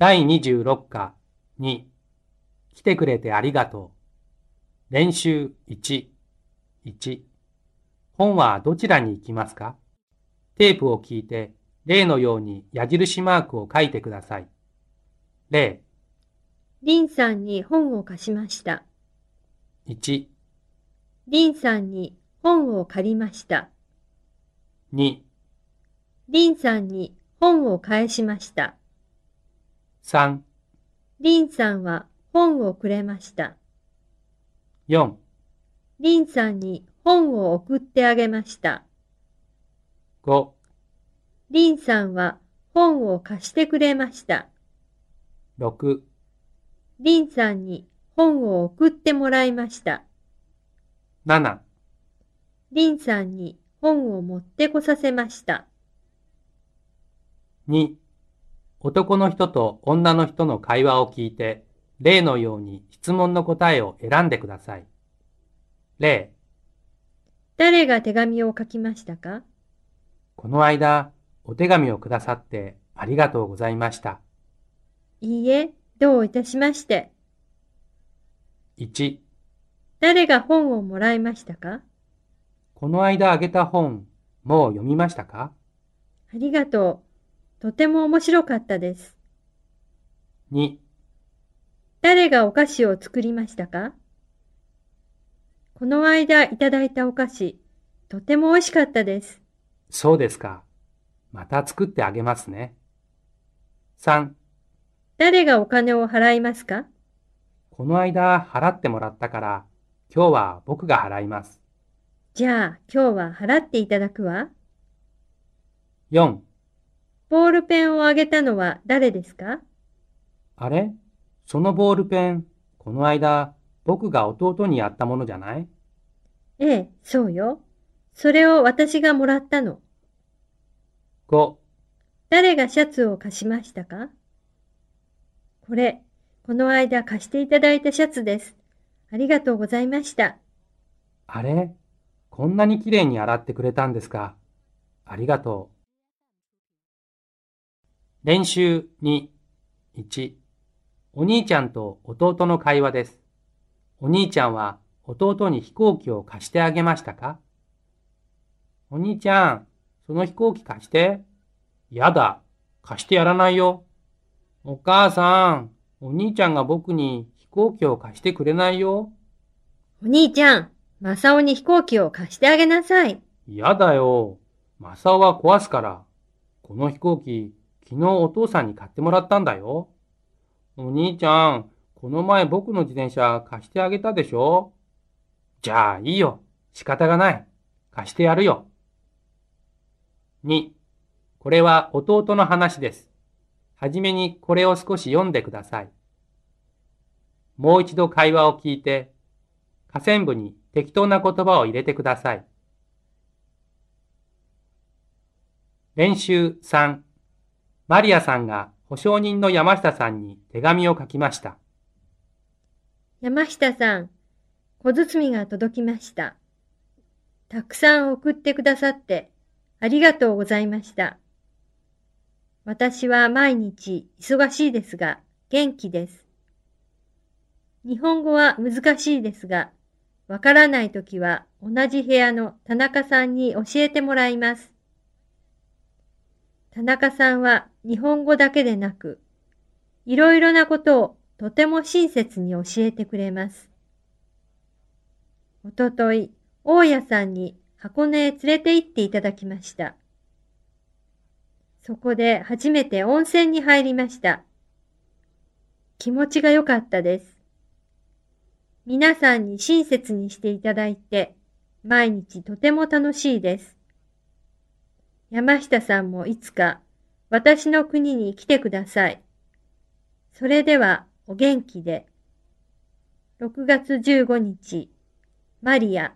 第26課2来てくれてありがとう。練習1、1本はどちらに行きますか？テープを聞いて例のように矢印マークを書いてください。例リンさんに本を貸しました。1、リンさんに本を借りました。2、リンさんに本を返しました。3、リンさんは本をくれました。4、リンさんに本を送ってあげました。5、リンさんは本を貸してくれました。6、リンさんに本を送ってもらいました。7、リンさんに本を持ってこさせました。2男の人と女の人の会話を聞いて例のように質問の答えを選んでください。例誰が手紙を書きましたか？この間、お手紙をくださってありがとうございました。いいえ、どういたしまして。1、誰が本をもらいましたか？この間あげた本、もう読みましたか？ありがとう。とても面白かったです。?2、誰がお菓子を作りましたか？この間いただいたお菓子、とても美味しかったです。そうですか。また作ってあげますね。3、誰がお金を払いますか？この間払ってもらったから、今日は僕が払います。じゃあ今日は払っていただくわ。4、ボールペンをあげたのは誰ですか？あれ？そのボールペン、この間僕が弟にやったものじゃない？ええ、そうよ。それを私がもらったの。?5、誰がシャツを貸しましたか？これ、この間貸していただいたシャツです。ありがとうございました。あれ？こんなに綺麗に洗ってくれたんですか？ありがとう。練習2、1、お兄ちゃんと弟の会話です。お兄ちゃんは弟に飛行機を貸してあげましたか？お兄ちゃん、その飛行機貸して。やだ、貸してやらないよ。お母さん、お兄ちゃんが僕に飛行機を貸してくれないよ。お兄ちゃん、マサオに飛行機を貸してあげなさい。嫌だよ。マサオは壊すから。この飛行機、昨日お父さんに買ってもらったんだよ。お兄ちゃん、この前僕の自転車貸してあげたでしょ？じゃあいいよ。仕方がない。貸してやるよ。2. これは弟の話です。はじめにこれを少し読んでください。もう一度会話を聞いて、下線部に適当な言葉を入れてください。練習3マリアさんが保証人の山下さんに手紙を書きました。山下さん、小包が届きました。たくさん送ってくださってありがとうございました。私は毎日忙しいですが元気です。日本語は難しいですが、わからないときは同じ部屋の田中さんに教えてもらいます。田中さんは日本語だけでなく、いろいろなことをとても親切に教えてくれます。おととい、大家さんに箱根へ連れて行っていただきました。そこで初めて温泉に入りました。気持ちが良かったです。皆さんに親切にしていただいて、毎日とても楽しいです。山下さんもいつか私の国に来てください。それではお元気で。6月15日、マリア。